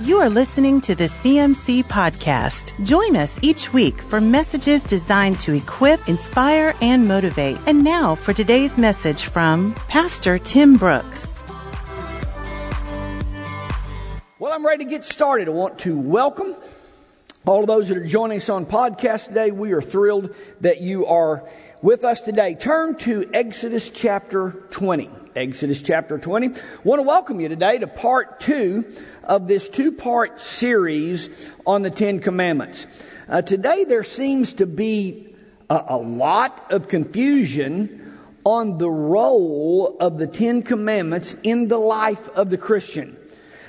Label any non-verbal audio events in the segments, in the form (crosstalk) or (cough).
You are listening to the CMC Podcast. Join us each week for messages designed to equip, inspire, and motivate. And now for today's message from Pastor Tim Brooks. Well, I'm ready to get started. I want to welcome all of those that are joining us on podcast today. We are thrilled that you are with us today. Turn to Exodus chapter 20. Exodus chapter 20. I want to welcome you today to part two of this two part series on the Ten Commandments. Uh, today there seems to be a, a lot of confusion on the role of the Ten Commandments in the life of the Christian.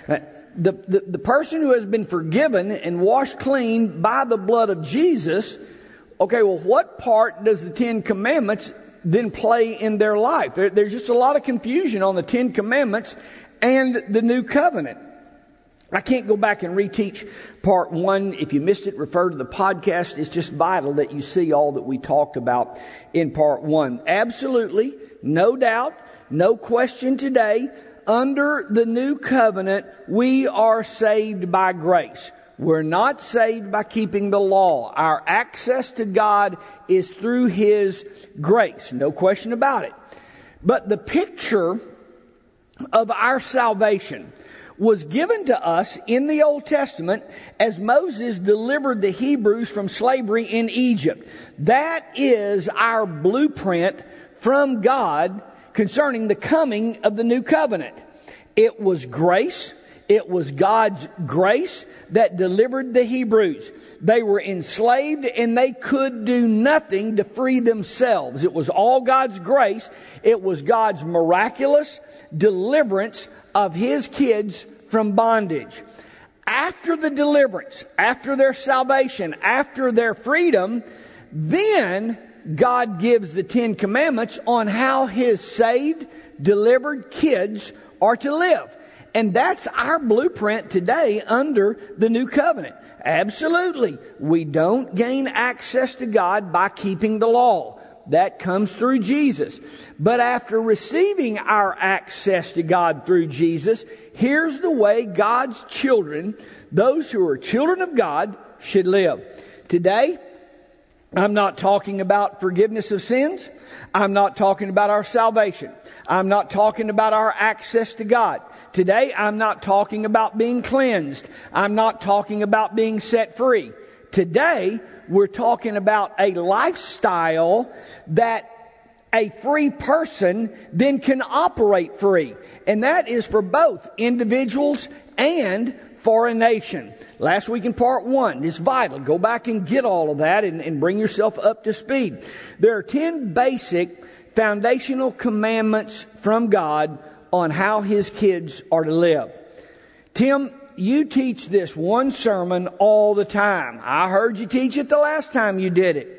Uh, the, the, the person who has been forgiven and washed clean by the blood of Jesus, okay, well, what part does the Ten Commandments then play in their life. There, there's just a lot of confusion on the Ten Commandments and the New Covenant. I can't go back and reteach part one. If you missed it, refer to the podcast. It's just vital that you see all that we talked about in part one. Absolutely, no doubt, no question today. Under the new covenant, we are saved by grace. We're not saved by keeping the law. Our access to God is through His grace. No question about it. But the picture of our salvation was given to us in the Old Testament as Moses delivered the Hebrews from slavery in Egypt. That is our blueprint from God concerning the coming of the new covenant. It was grace it was God's grace that delivered the Hebrews. They were enslaved and they could do nothing to free themselves. It was all God's grace. It was God's miraculous deliverance of His kids from bondage. After the deliverance, after their salvation, after their freedom, then God gives the Ten Commandments on how His saved, delivered kids are to live. And that's our blueprint today under the new covenant. Absolutely. We don't gain access to God by keeping the law. That comes through Jesus. But after receiving our access to God through Jesus, here's the way God's children, those who are children of God, should live. Today, I'm not talking about forgiveness of sins. I'm not talking about our salvation. I'm not talking about our access to God. Today, I'm not talking about being cleansed. I'm not talking about being set free. Today, we're talking about a lifestyle that a free person then can operate free. And that is for both individuals and for a nation. Last week in part one is vital. Go back and get all of that and, and bring yourself up to speed. There are 10 basic foundational commandments from God on how his kids are to live. Tim, you teach this one sermon all the time. I heard you teach it the last time you did it.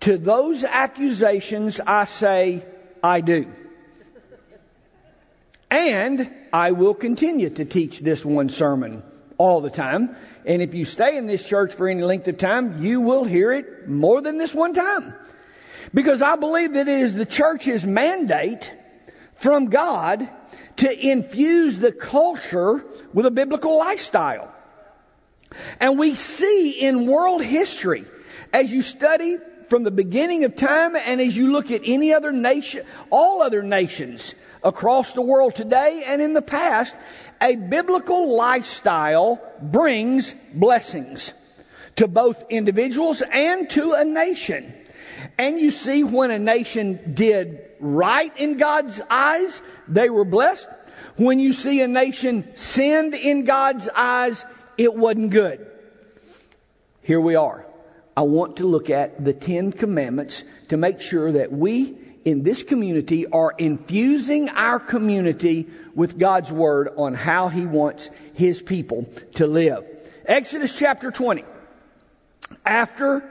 To those accusations, I say, I do. And I will continue to teach this one sermon all the time. And if you stay in this church for any length of time, you will hear it more than this one time. Because I believe that it is the church's mandate from God to infuse the culture with a biblical lifestyle. And we see in world history, as you study from the beginning of time and as you look at any other nation, all other nations across the world today and in the past, a biblical lifestyle brings blessings to both individuals and to a nation. And you see when a nation did right in God's eyes, they were blessed. When you see a nation sinned in God's eyes, it wasn't good. Here we are. I want to look at the Ten Commandments to make sure that we in this community are infusing our community with God's Word on how He wants His people to live. Exodus chapter 20. After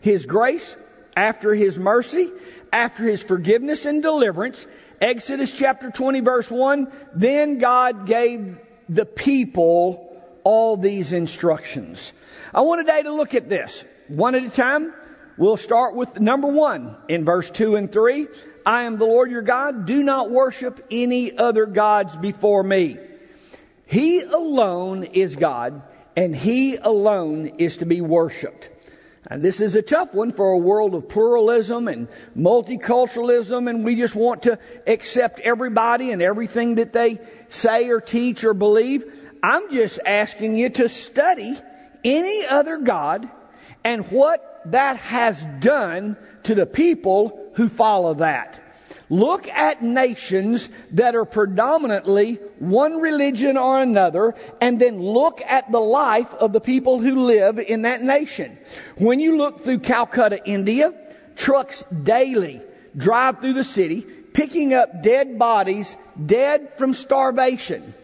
His grace, after His mercy, after his forgiveness and deliverance, Exodus chapter 20 verse 1, then God gave the people all these instructions. I want today to look at this one at a time. We'll start with number one in verse 2 and 3. I am the Lord your God. Do not worship any other gods before me. He alone is God, and He alone is to be worshiped. And this is a tough one for a world of pluralism and multiculturalism, and we just want to accept everybody and everything that they say or teach or believe. I'm just asking you to study any other God and what that has done to the people who follow that. Look at nations that are predominantly one religion or another, and then look at the life of the people who live in that nation. When you look through Calcutta, India, trucks daily drive through the city, picking up dead bodies, dead from starvation,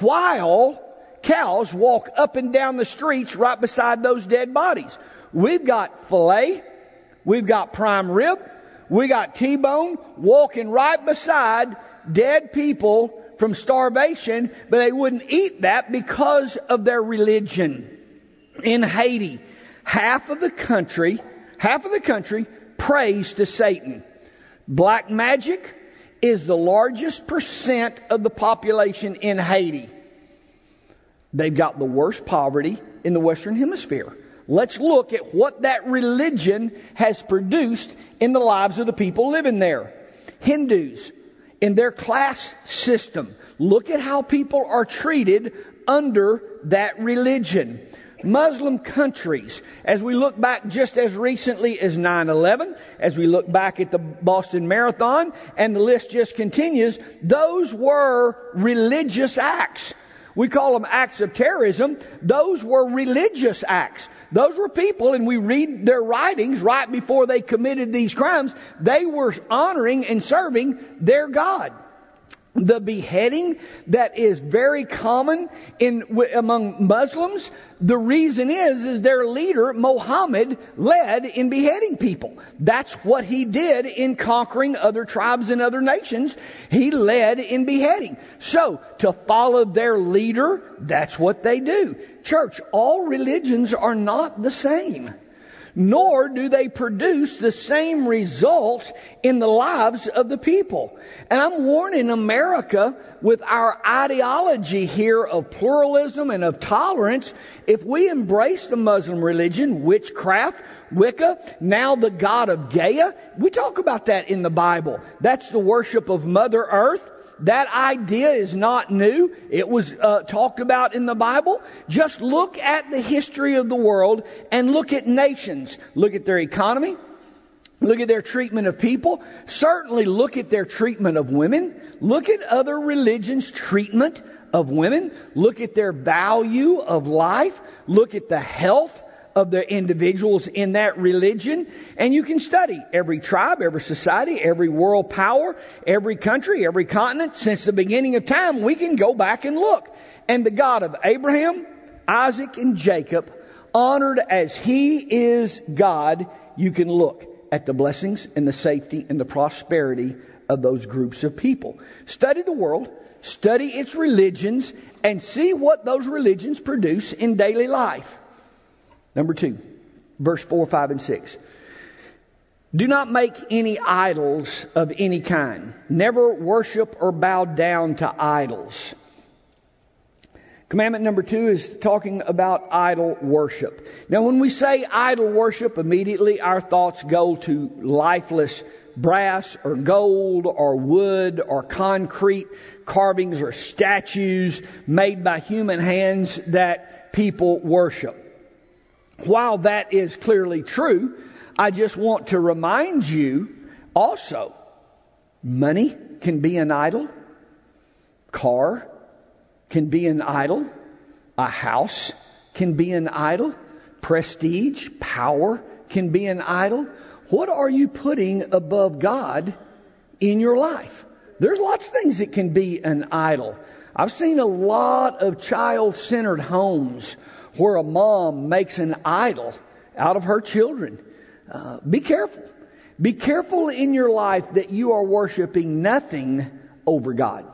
while cows walk up and down the streets right beside those dead bodies. We've got filet, we've got prime rib, we got T-bone walking right beside dead people from starvation, but they wouldn't eat that because of their religion. In Haiti, half of the country, half of the country prays to Satan. Black magic is the largest percent of the population in Haiti. They've got the worst poverty in the Western Hemisphere. Let's look at what that religion has produced in the lives of the people living there. Hindus, in their class system, look at how people are treated under that religion. Muslim countries, as we look back just as recently as 9 11, as we look back at the Boston Marathon, and the list just continues, those were religious acts. We call them acts of terrorism. Those were religious acts. Those were people, and we read their writings right before they committed these crimes. They were honoring and serving their God the beheading that is very common in among Muslims. The reason is is their leader Muhammad led in beheading people. That's what he did in conquering other tribes and other nations. He led in beheading. So to follow their leader, that's what they do. Church, all religions are not the same nor do they produce the same results in the lives of the people. And I'm warning America with our ideology here of pluralism and of tolerance, if we embrace the Muslim religion, witchcraft, Wicca, now the god of Gaia, we talk about that in the Bible. That's the worship of Mother Earth. That idea is not new. It was uh, talked about in the Bible. Just look at the history of the world and look at nations. Look at their economy. Look at their treatment of people. Certainly look at their treatment of women. Look at other religions' treatment of women. Look at their value of life. Look at the health of the individuals in that religion. And you can study every tribe, every society, every world power, every country, every continent. Since the beginning of time, we can go back and look. And the God of Abraham, Isaac, and Jacob, honored as he is God, you can look at the blessings and the safety and the prosperity of those groups of people. Study the world, study its religions, and see what those religions produce in daily life. Number two, verse 4, 5, and 6. Do not make any idols of any kind. Never worship or bow down to idols. Commandment number two is talking about idol worship. Now, when we say idol worship, immediately our thoughts go to lifeless brass or gold or wood or concrete carvings or statues made by human hands that people worship. While that is clearly true, I just want to remind you also money can be an idol, car can be an idol, a house can be an idol, prestige, power can be an idol. What are you putting above God in your life? There's lots of things that can be an idol. I've seen a lot of child centered homes where a mom makes an idol out of her children. Uh, be careful. Be careful in your life that you are worshiping nothing over God.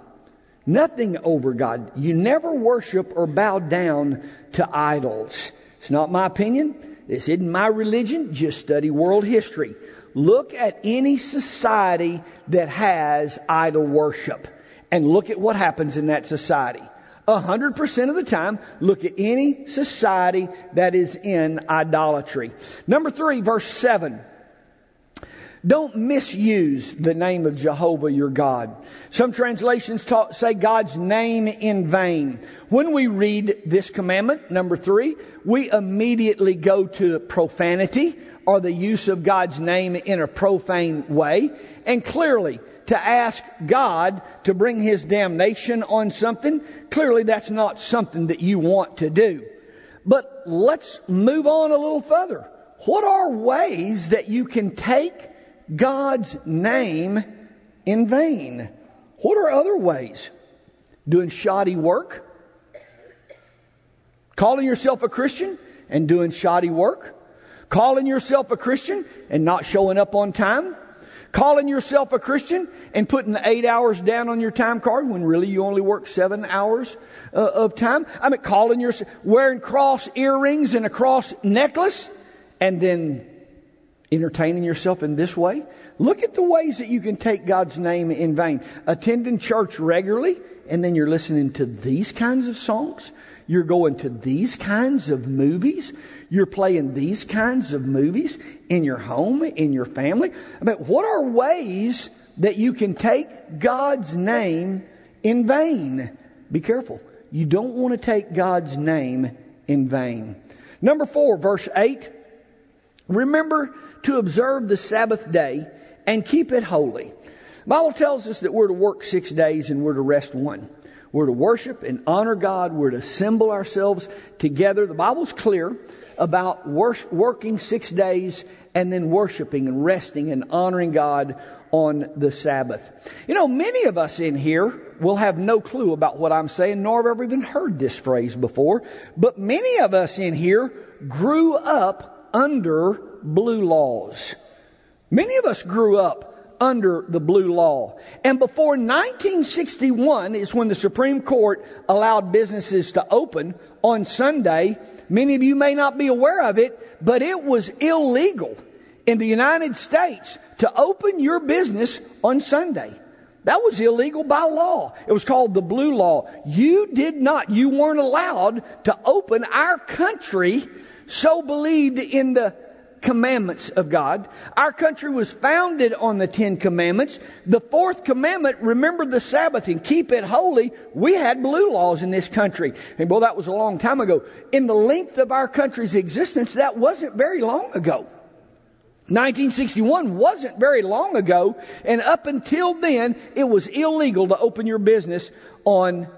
Nothing over God. You never worship or bow down to idols. It's not my opinion. This isn't my religion. Just study world history. Look at any society that has idol worship and look at what happens in that society. 100% of the time, look at any society that is in idolatry. Number three, verse 7. Don't misuse the name of Jehovah your God. Some translations talk, say God's name in vain. When we read this commandment, number three, we immediately go to profanity or the use of God's name in a profane way. And clearly, to ask God to bring his damnation on something, clearly that's not something that you want to do. But let's move on a little further. What are ways that you can take God's name in vain? What are other ways? Doing shoddy work? Calling yourself a Christian and doing shoddy work? Calling yourself a Christian and not showing up on time? Calling yourself a Christian and putting eight hours down on your time card when really you only work seven hours uh, of time? I mean, calling yourself, wearing cross earrings and a cross necklace and then entertaining yourself in this way? Look at the ways that you can take God's name in vain. Attending church regularly, and then you're listening to these kinds of songs. You're going to these kinds of movies. You're playing these kinds of movies in your home, in your family. I mean, what are ways that you can take God's name in vain? Be careful. You don't want to take God's name in vain. Number four, verse 8. Remember to observe the Sabbath day and keep it holy. The Bible tells us that we're to work six days and we're to rest one. We're to worship and honor God. We're to assemble ourselves together. The Bible's clear about working six days and then worshiping and resting and honoring God on the Sabbath. You know, many of us in here will have no clue about what I'm saying, nor have ever even heard this phrase before. But many of us in here grew up under blue laws. Many of us grew up under the blue law. And before 1961 is when the Supreme Court allowed businesses to open on Sunday. Many of you may not be aware of it, but it was illegal in the United States to open your business on Sunday. That was illegal by law. It was called the blue law. You did not, you weren't allowed to open our country so believed in the commandments of God. Our country was founded on the Ten Commandments. The fourth commandment, remember the Sabbath and keep it holy. We had blue laws in this country. And well, that was a long time ago. In the length of our country's existence, that wasn't very long ago. 1961 wasn't very long ago, and up until then, it was illegal to open your business on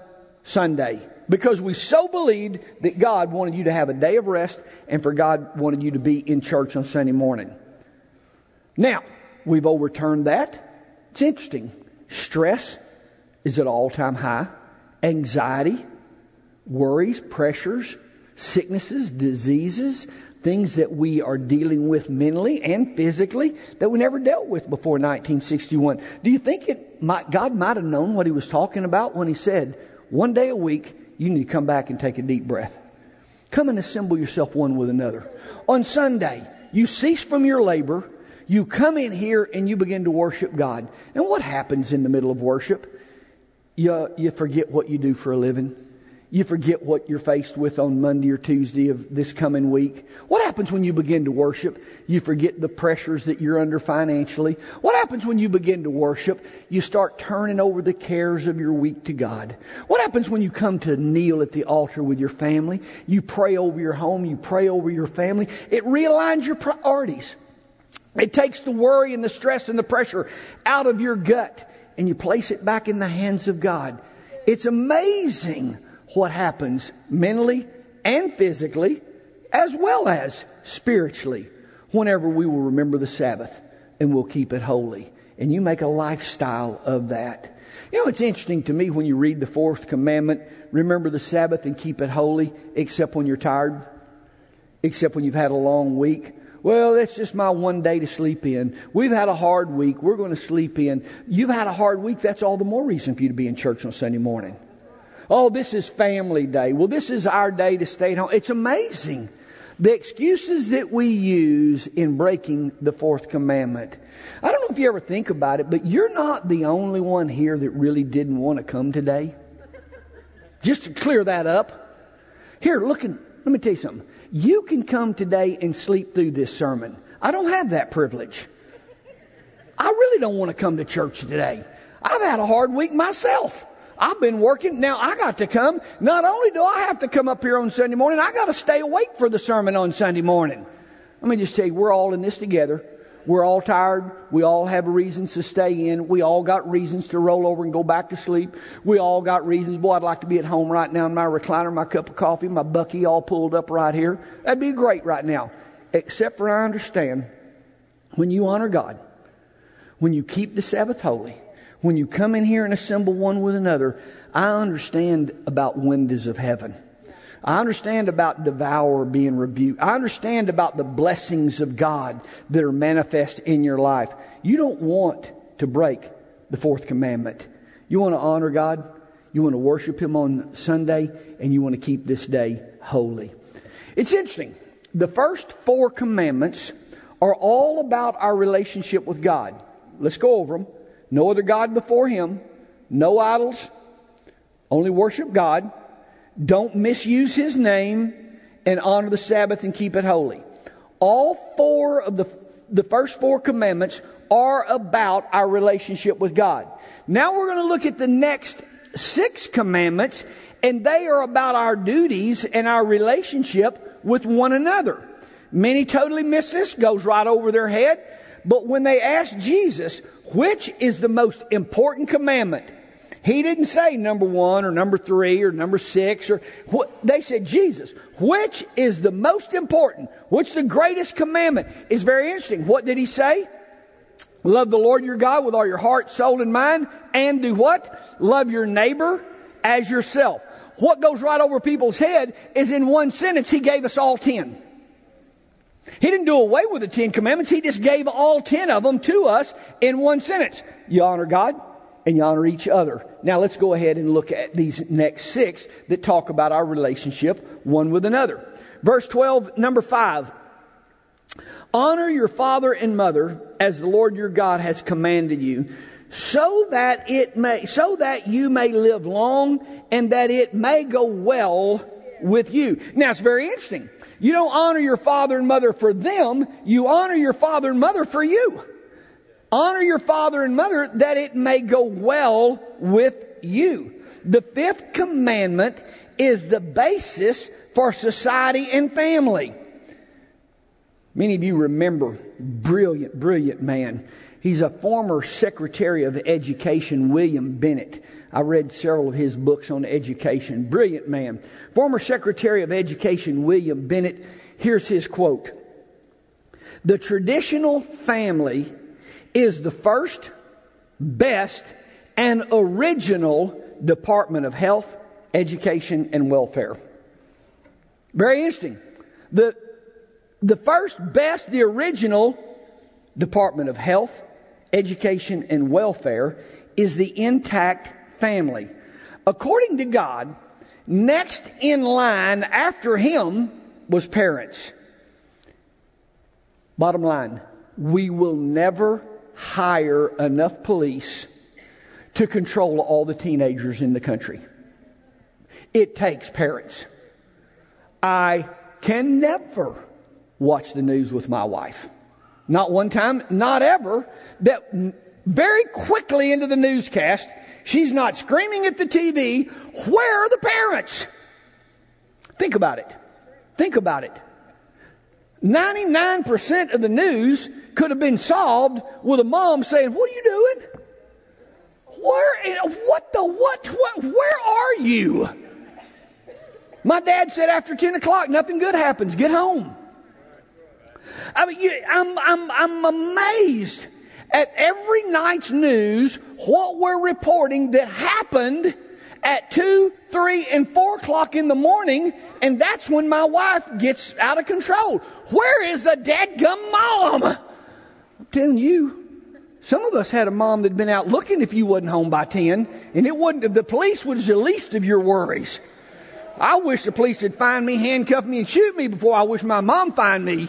Sunday because we so believed that God wanted you to have a day of rest and for God wanted you to be in church on Sunday morning. Now, we've overturned that. It's interesting. Stress is at all time high. Anxiety, worries, pressures, sicknesses, diseases, things that we are dealing with mentally and physically that we never dealt with before 1961. Do you think it might, God might have known what he was talking about when he said, one day a week, you need to come back and take a deep breath. Come and assemble yourself one with another. On Sunday, you cease from your labor, you come in here and you begin to worship God. And what happens in the middle of worship? You, you forget what you do for a living. You forget what you're faced with on Monday or Tuesday of this coming week. What happens when you begin to worship? You forget the pressures that you're under financially. What happens when you begin to worship? You start turning over the cares of your week to God. What happens when you come to kneel at the altar with your family? You pray over your home, you pray over your family. It realigns your priorities. It takes the worry and the stress and the pressure out of your gut and you place it back in the hands of God. It's amazing what happens mentally and physically, as well as spiritually, whenever we will remember the Sabbath and we'll keep it holy. And you make a lifestyle of that. You know, it's interesting to me when you read the fourth commandment remember the Sabbath and keep it holy, except when you're tired, except when you've had a long week. Well, that's just my one day to sleep in. We've had a hard week. We're going to sleep in. You've had a hard week. That's all the more reason for you to be in church on Sunday morning. Oh, this is family day. Well, this is our day to stay at home. It's amazing. The excuses that we use in breaking the fourth commandment. I don't know if you ever think about it, but you're not the only one here that really didn't want to come today. Just to clear that up. Here, look, and, let me tell you something. You can come today and sleep through this sermon. I don't have that privilege. I really don't want to come to church today. I've had a hard week myself. I've been working. Now I got to come. Not only do I have to come up here on Sunday morning, I got to stay awake for the sermon on Sunday morning. Let me just tell you, we're all in this together. We're all tired. We all have reasons to stay in. We all got reasons to roll over and go back to sleep. We all got reasons. Boy, I'd like to be at home right now in my recliner, my cup of coffee, my bucky all pulled up right here. That'd be great right now. Except for I understand when you honor God, when you keep the Sabbath holy, when you come in here and assemble one with another, I understand about windows of heaven. I understand about devour being rebuked. I understand about the blessings of God that are manifest in your life. You don't want to break the fourth commandment. You want to honor God. You want to worship Him on Sunday and you want to keep this day holy. It's interesting. The first four commandments are all about our relationship with God. Let's go over them. No other God before him. No idols. Only worship God. Don't misuse his name and honor the Sabbath and keep it holy. All four of the, the first four commandments are about our relationship with God. Now we're going to look at the next six commandments, and they are about our duties and our relationship with one another. Many totally miss this, goes right over their head. But when they asked Jesus, which is the most important commandment? He didn't say number one or number three or number six or what. They said, Jesus, which is the most important? Which the greatest commandment? Is very interesting. What did he say? Love the Lord your God with all your heart, soul, and mind, and do what? Love your neighbor as yourself. What goes right over people's head is in one sentence, he gave us all ten. He didn't do away with the Ten Commandments. He just gave all ten of them to us in one sentence. You honor God and you honor each other. Now let's go ahead and look at these next six that talk about our relationship one with another. Verse 12, number five. Honor your father and mother as the Lord your God has commanded you so that it may, so that you may live long and that it may go well with you. Now it's very interesting. You don't honor your father and mother for them, you honor your father and mother for you. Honor your father and mother that it may go well with you. The fifth commandment is the basis for society and family. Many of you remember brilliant, brilliant man. He's a former Secretary of Education, William Bennett. I read several of his books on education. Brilliant man. Former Secretary of Education, William Bennett. Here's his quote The traditional family is the first, best, and original Department of Health, Education, and Welfare. Very interesting. The, the first, best, the original Department of Health, Education, and Welfare is the intact family. According to God, next in line after him was parents. Bottom line, we will never hire enough police to control all the teenagers in the country. It takes parents. I can never watch the news with my wife. Not one time, not ever. That very quickly into the newscast, she's not screaming at the TV, where are the parents? Think about it. Think about it. 99% of the news could have been solved with a mom saying, What are you doing? Where, what the, what, what, where are you? My dad said after 10 o'clock, nothing good happens. Get home. I mean, I'm, I'm, I'm amazed at every night's news what we're reporting that happened at 2, 3, and 4 o'clock in the morning, and that's when my wife gets out of control. Where is the dadgum mom? I'm telling you, some of us had a mom that'd been out looking if you wasn't home by 10, and it wasn't, the police was the least of your worries. I wish the police would find me, handcuff me, and shoot me before I wish my mom find me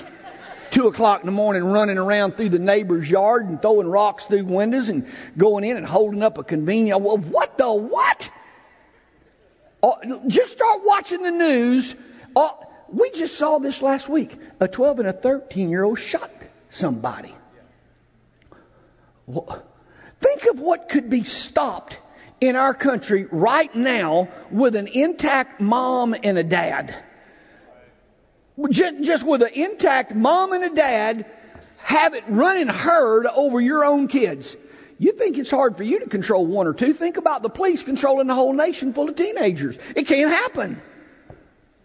two o'clock in the morning running around through the neighbor's yard and throwing rocks through windows and going in and holding up a convenience. Well, what the what? Uh, just start watching the news. Uh, we just saw this last week. A 12 and a 13 year old shot somebody. Think of what could be stopped in our country right now with an intact mom and a dad. Just, with an intact mom and a dad, have it running herd over your own kids. You think it's hard for you to control one or two. Think about the police controlling the whole nation full of teenagers. It can't happen.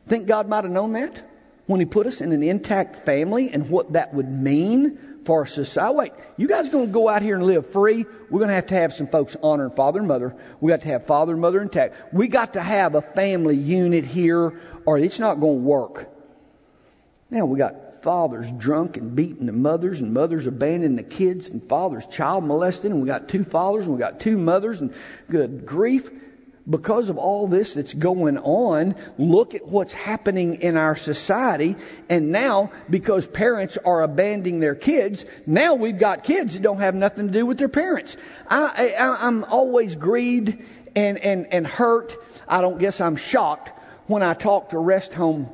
Think God might have known that when He put us in an intact family and what that would mean for our society. Wait, you guys going to go out here and live free? We're going to have to have some folks honoring father and mother. We got to have father and mother intact. We got to have a family unit here, or it's not going to work. Now we got fathers drunk and beating the mothers, and mothers abandoning the kids, and fathers child molesting, and we got two fathers, and we got two mothers, and good grief because of all this that's going on, look at what's happening in our society. And now, because parents are abandoning their kids, now we've got kids that don't have nothing to do with their parents. I, I, I'm always grieved and, and, and hurt. I don't guess I'm shocked when I talk to rest home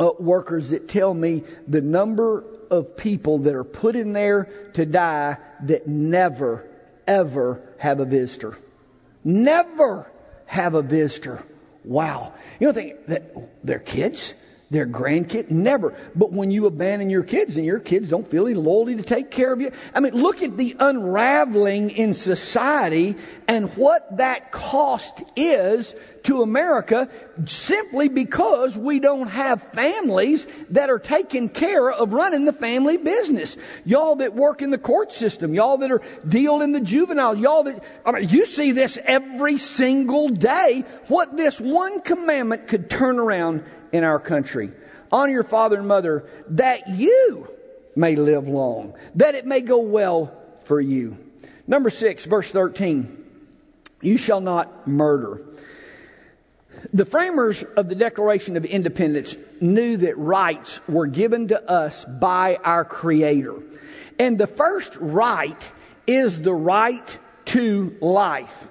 uh, workers that tell me the number of people that are put in there to die that never, ever have a visitor. Never have a visitor. Wow. You don't think that they're kids? Their grandkid? Never. But when you abandon your kids and your kids don't feel any loyalty to take care of you, I mean, look at the unraveling in society and what that cost is to America simply because we don't have families that are taking care of running the family business. Y'all that work in the court system, y'all that are deal in the juvenile, y'all that, I mean, you see this every single day, what this one commandment could turn around in our country. Honor your father and mother that you may live long, that it may go well for you. Number six, verse 13. You shall not murder. The framers of the Declaration of Independence knew that rights were given to us by our Creator. And the first right is the right to life.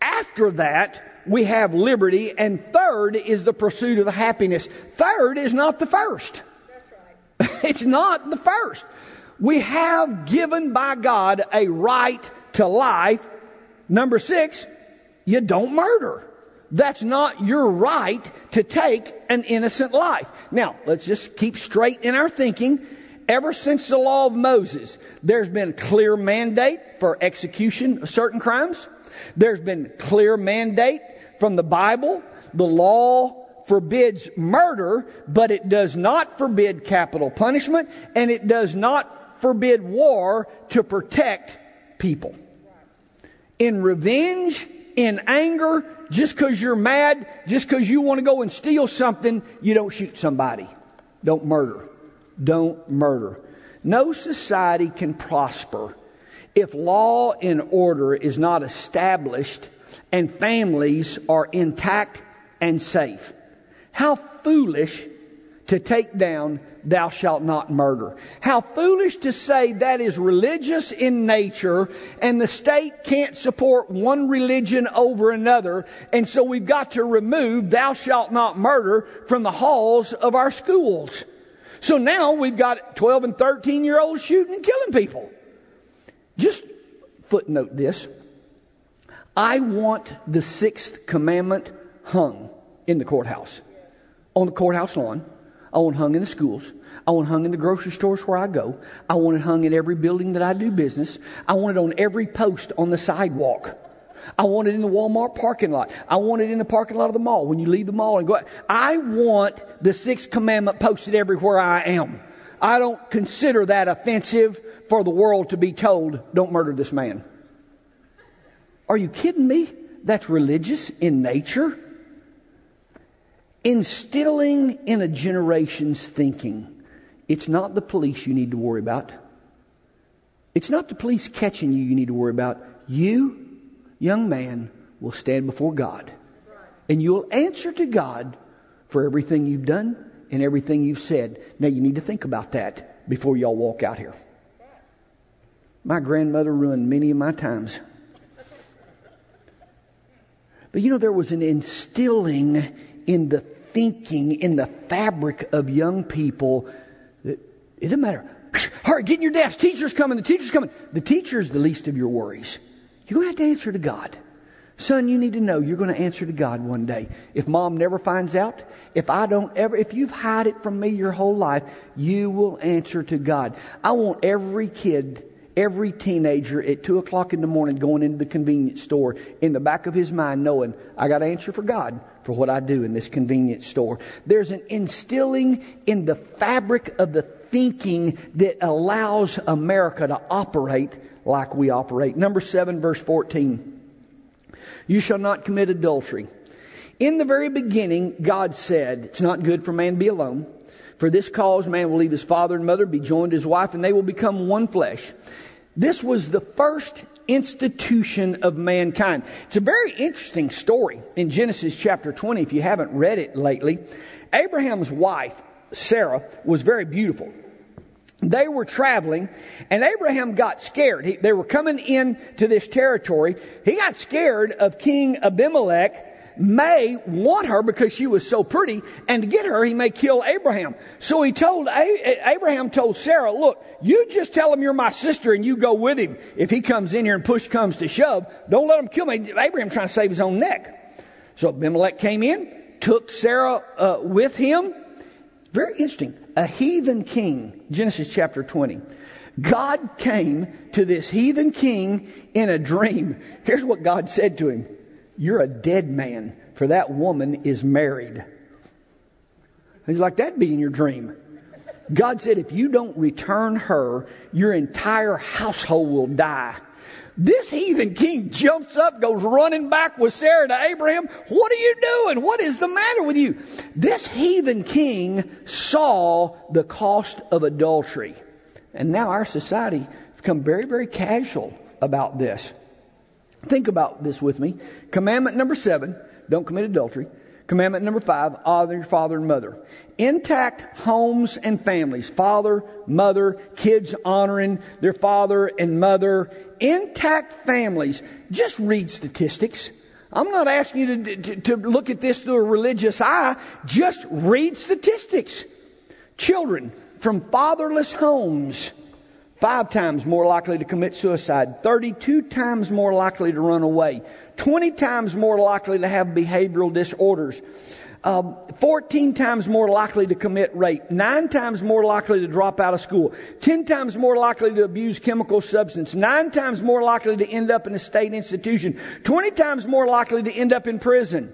After that, we have liberty, and third is the pursuit of the happiness. Third is not the first. Right. (laughs) it's not the first. We have given by God a right to life. Number six, you don't murder. That's not your right to take an innocent life. Now, let's just keep straight in our thinking. Ever since the law of Moses, there's been clear mandate for execution of certain crimes. There's been clear mandate from the Bible. The law forbids murder, but it does not forbid capital punishment, and it does not forbid war to protect people. In revenge, in anger, just because you're mad, just because you want to go and steal something, you don't shoot somebody. Don't murder. Don't murder. No society can prosper if law and order is not established and families are intact and safe. How foolish to take down thou shalt not murder. How foolish to say that is religious in nature and the state can't support one religion over another. And so we've got to remove thou shalt not murder from the halls of our schools. So now we've got 12 and 13 year olds shooting and killing people. Just footnote this. I want the sixth commandment hung in the courthouse, on the courthouse lawn. I want it hung in the schools. I want it hung in the grocery stores where I go. I want it hung in every building that I do business. I want it on every post on the sidewalk. I want it in the Walmart parking lot. I want it in the parking lot of the mall when you leave the mall and go out. I want the sixth commandment posted everywhere I am. I don't consider that offensive for the world to be told, don't murder this man. Are you kidding me? That's religious in nature. Instilling in a generation's thinking. It's not the police you need to worry about. It's not the police catching you you need to worry about. You, young man, will stand before God. And you'll answer to God for everything you've done and everything you've said. Now, you need to think about that before y'all walk out here. My grandmother ruined many of my times. But you know, there was an instilling in the thinking, in the fabric of young people that it doesn't matter. (sniffs) Hurry, get in your desk. Teacher's coming. The teacher's coming. The teacher's the least of your worries. You're going to have to answer to God. Son, you need to know you're going to answer to God one day. If mom never finds out, if I don't ever, if you've hid it from me your whole life, you will answer to God. I want every kid every teenager at 2 o'clock in the morning going into the convenience store in the back of his mind knowing I got to answer for God for what I do in this convenience store. There's an instilling in the fabric of the thinking that allows America to operate like we operate. Number 7, verse 14. You shall not commit adultery. In the very beginning, God said, It's not good for man to be alone. For this cause, man will leave his father and mother, be joined to his wife, and they will become one flesh. This was the first institution of mankind. It's a very interesting story in Genesis chapter 20, if you haven't read it lately. Abraham's wife, Sarah, was very beautiful. They were traveling, and Abraham got scared. He, they were coming in to this territory. He got scared of King Abimelech may want her because she was so pretty, and to get her, he may kill Abraham. So he told, Abraham told Sarah, look, you just tell him you're my sister and you go with him. If he comes in here and push comes to shove, don't let him kill me. Abraham trying to save his own neck. So Abimelech came in, took Sarah uh, with him. Very interesting. A heathen king, Genesis chapter 20. God came to this heathen king in a dream. Here's what God said to him you're a dead man, for that woman is married. He's like, That'd be in your dream. God said, If you don't return her, your entire household will die. This heathen king jumps up, goes running back with Sarah to Abraham. What are you doing? What is the matter with you? This heathen king saw the cost of adultery. And now our society has become very, very casual about this. Think about this with me. Commandment number seven, don't commit adultery. Commandment number five, honor your father and mother. Intact homes and families, father, mother, kids honoring their father and mother. Intact families. Just read statistics. I'm not asking you to, to, to look at this through a religious eye. Just read statistics. Children from fatherless homes five times more likely to commit suicide, 32 times more likely to run away, 20 times more likely to have behavioral disorders, um, 14 times more likely to commit rape, 9 times more likely to drop out of school, 10 times more likely to abuse chemical substance, 9 times more likely to end up in a state institution, 20 times more likely to end up in prison.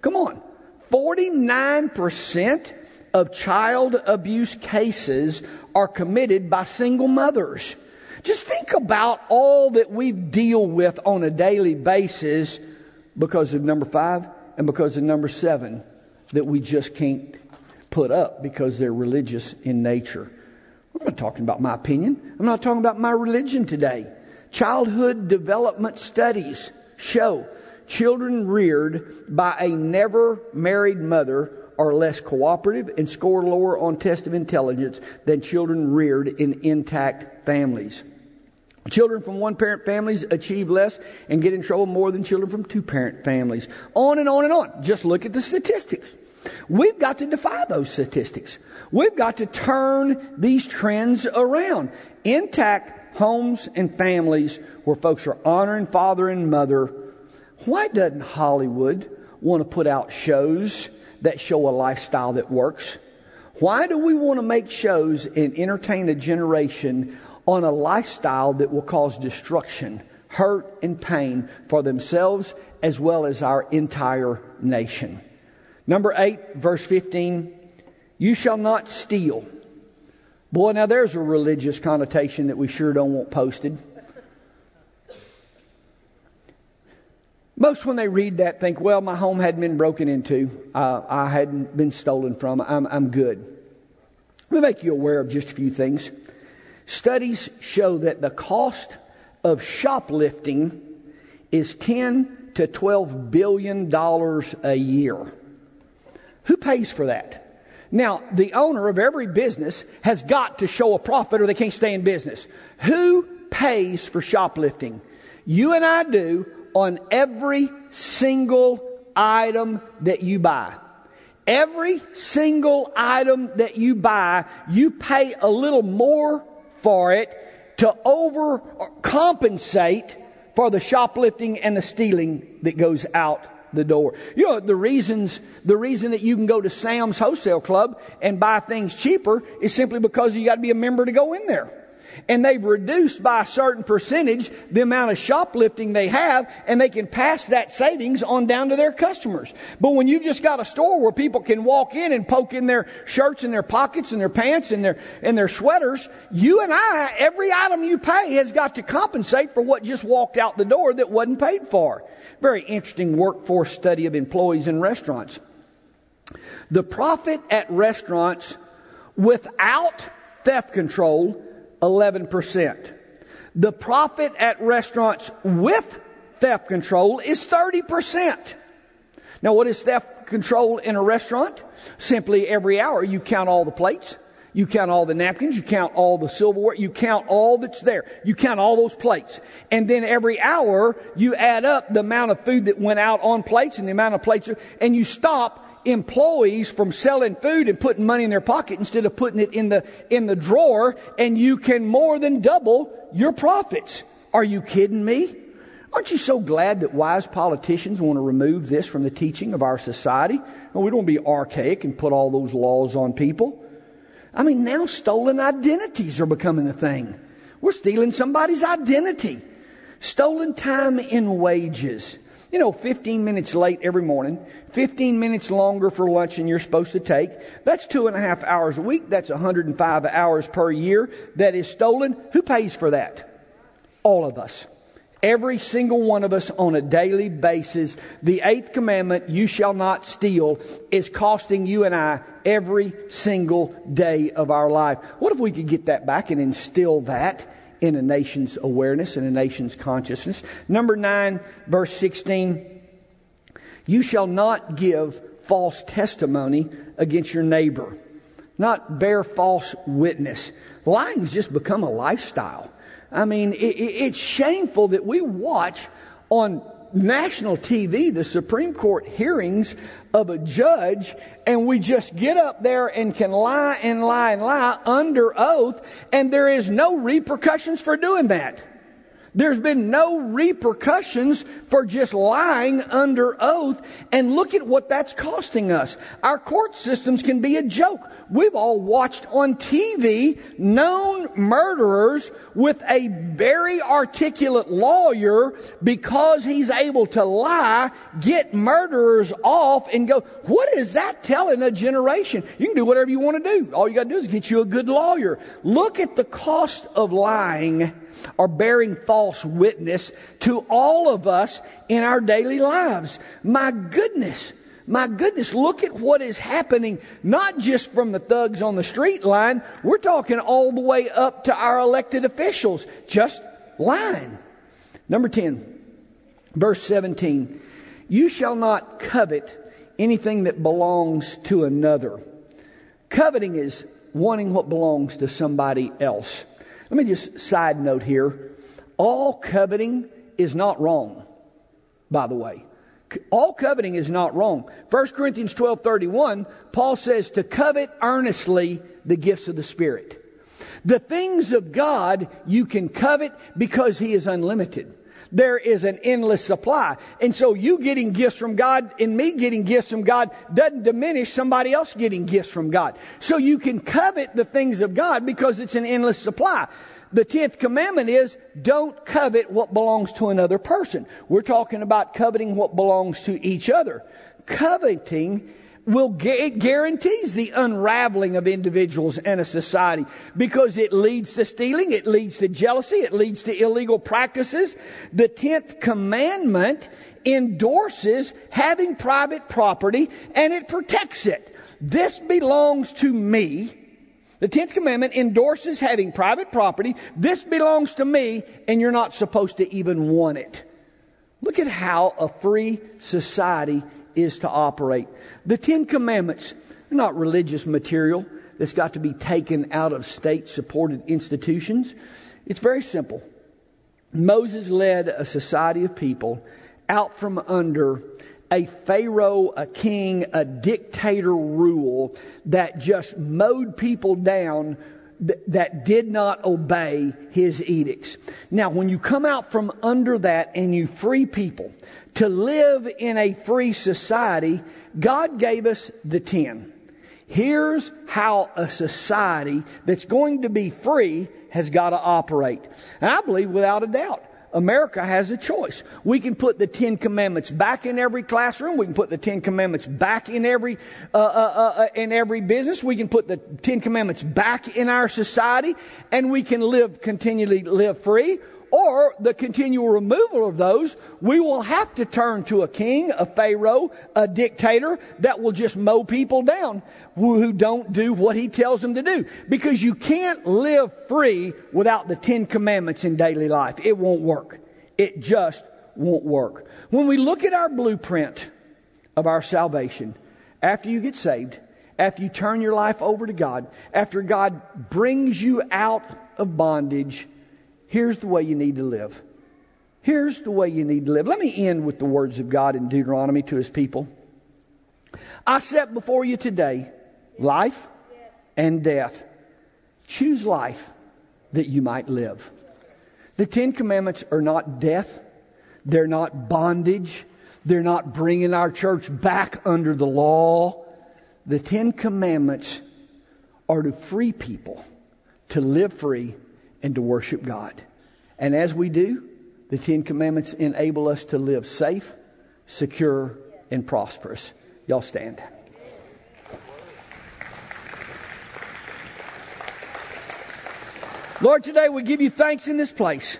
Come on. 49% of child abuse cases are committed by single mothers. Just think about all that we deal with on a daily basis because of number five and because of number seven that we just can't put up because they're religious in nature. I'm not talking about my opinion. I'm not talking about my religion today. Childhood development studies show children reared by a never married mother are less cooperative and score lower on tests of intelligence than children reared in intact families. Children from one parent families achieve less and get in trouble more than children from two parent families. On and on and on. Just look at the statistics. We've got to defy those statistics. We've got to turn these trends around. Intact homes and families where folks are honoring father and mother. Why doesn't Hollywood want to put out shows that show a lifestyle that works? Why do we want to make shows and entertain a generation on a lifestyle that will cause destruction, hurt, and pain for themselves as well as our entire nation? Number 8, verse 15 You shall not steal. Boy, now there's a religious connotation that we sure don't want posted. Most, when they read that, think, well, my home hadn't been broken into, uh, I hadn't been stolen from, I'm, I'm good. Let me make you aware of just a few things. Studies show that the cost of shoplifting is 10 to 12 billion dollars a year. Who pays for that? Now, the owner of every business has got to show a profit or they can't stay in business. Who pays for shoplifting? You and I do on every single item that you buy. Every single item that you buy, you pay a little more for it to overcompensate for the shoplifting and the stealing that goes out the door. You know, the reasons, the reason that you can go to Sam's Wholesale Club and buy things cheaper is simply because you got to be a member to go in there and they've reduced by a certain percentage the amount of shoplifting they have, and they can pass that savings on down to their customers. But when you've just got a store where people can walk in and poke in their shirts and their pockets and their pants and their, and their sweaters, you and I, every item you pay has got to compensate for what just walked out the door that wasn't paid for. Very interesting workforce study of employees in restaurants. The profit at restaurants without theft control 11%. The profit at restaurants with theft control is 30%. Now, what is theft control in a restaurant? Simply every hour you count all the plates, you count all the napkins, you count all the silverware, you count all that's there. You count all those plates. And then every hour you add up the amount of food that went out on plates and the amount of plates, and you stop employees from selling food and putting money in their pocket instead of putting it in the, in the drawer and you can more than double your profits. Are you kidding me? Aren't you so glad that wise politicians want to remove this from the teaching of our society? Well, we don't want to be archaic and put all those laws on people. I mean, now stolen identities are becoming a thing. We're stealing somebody's identity. Stolen time in wages. You know, 15 minutes late every morning, 15 minutes longer for lunch than you're supposed to take. That's two and a half hours a week. That's 105 hours per year that is stolen. Who pays for that? All of us. Every single one of us on a daily basis. The eighth commandment, you shall not steal, is costing you and I every single day of our life. What if we could get that back and instill that in a nation's awareness, in a nation's consciousness. Number 9, verse 16 You shall not give false testimony against your neighbor, not bear false witness. Lying has just become a lifestyle. I mean, it, it, it's shameful that we watch on national TV the Supreme Court hearings of a judge, and we just get up there and can lie and lie and lie under oath, and there is no repercussions for doing that. There's been no repercussions for just lying under oath. And look at what that's costing us. Our court systems can be a joke. We've all watched on TV known murderers with a very articulate lawyer because he's able to lie, get murderers off and go, what is that telling a generation? You can do whatever you want to do. All you got to do is get you a good lawyer. Look at the cost of lying or bearing false witness to all of us in our daily lives. My goodness. My goodness, look at what is happening, not just from the thugs on the street line. We're talking all the way up to our elected officials. Just lying. Number 10, verse 17. You shall not covet anything that belongs to another. Coveting is wanting what belongs to somebody else. Let me just side note here. All coveting is not wrong, by the way. All coveting is not wrong. 1 Corinthians 12 31, Paul says to covet earnestly the gifts of the Spirit. The things of God you can covet because He is unlimited. There is an endless supply. And so you getting gifts from God and me getting gifts from God doesn't diminish somebody else getting gifts from God. So you can covet the things of God because it's an endless supply. The 10th commandment is don't covet what belongs to another person. We're talking about coveting what belongs to each other. Coveting will it guarantees the unraveling of individuals and a society because it leads to stealing, it leads to jealousy, it leads to illegal practices. The 10th commandment endorses having private property and it protects it. This belongs to me the 10th commandment endorses having private property. This belongs to me, and you're not supposed to even want it. Look at how a free society is to operate. The Ten Commandments are not religious material that's got to be taken out of state supported institutions. It's very simple. Moses led a society of people out from under a pharaoh, a king, a dictator rule that just mowed people down that did not obey his edicts. Now, when you come out from under that and you free people to live in a free society, God gave us the 10. Here's how a society that's going to be free has got to operate. And I believe without a doubt, America has a choice. We can put the Ten Commandments back in every classroom. We can put the Ten Commandments back in every uh, uh, uh, uh, in every business. We can put the Ten Commandments back in our society, and we can live continually live free or the continual removal of those, we will have to turn to a king, a pharaoh, a dictator that will just mow people down who don't do what he tells them to do. Because you can't live free without the Ten Commandments in daily life. It won't work. It just won't work. When we look at our blueprint of our salvation, after you get saved, after you turn your life over to God, after God brings you out of bondage, Here's the way you need to live. Here's the way you need to live. Let me end with the words of God in Deuteronomy to his people. I set before you today life and death. Choose life that you might live. The Ten Commandments are not death, they're not bondage, they're not bringing our church back under the law. The Ten Commandments are to free people to live free and to worship God. And as we do, the Ten Commandments enable us to live safe, secure, and prosperous. Y'all stand. Lord, today we give you thanks in this place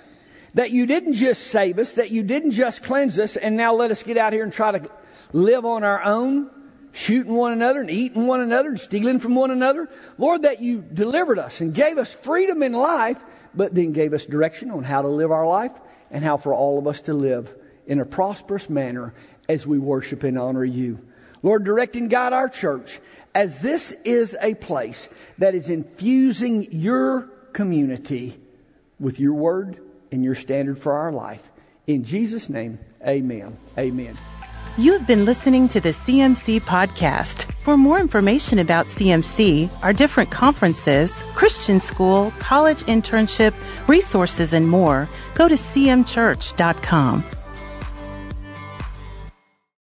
that you didn't just save us, that you didn't just cleanse us, and now let us get out here and try to live on our own, shooting one another and eating one another and stealing from one another. Lord, that you delivered us and gave us freedom in life but then gave us direction on how to live our life and how for all of us to live in a prosperous manner as we worship and honor you. Lord, direct and guide our church as this is a place that is infusing your community with your word and your standard for our life. In Jesus' name, amen. Amen. You have been listening to the CMC podcast. For more information about CMC, our different conferences, Christian school, college internship, resources, and more, go to cmchurch.com.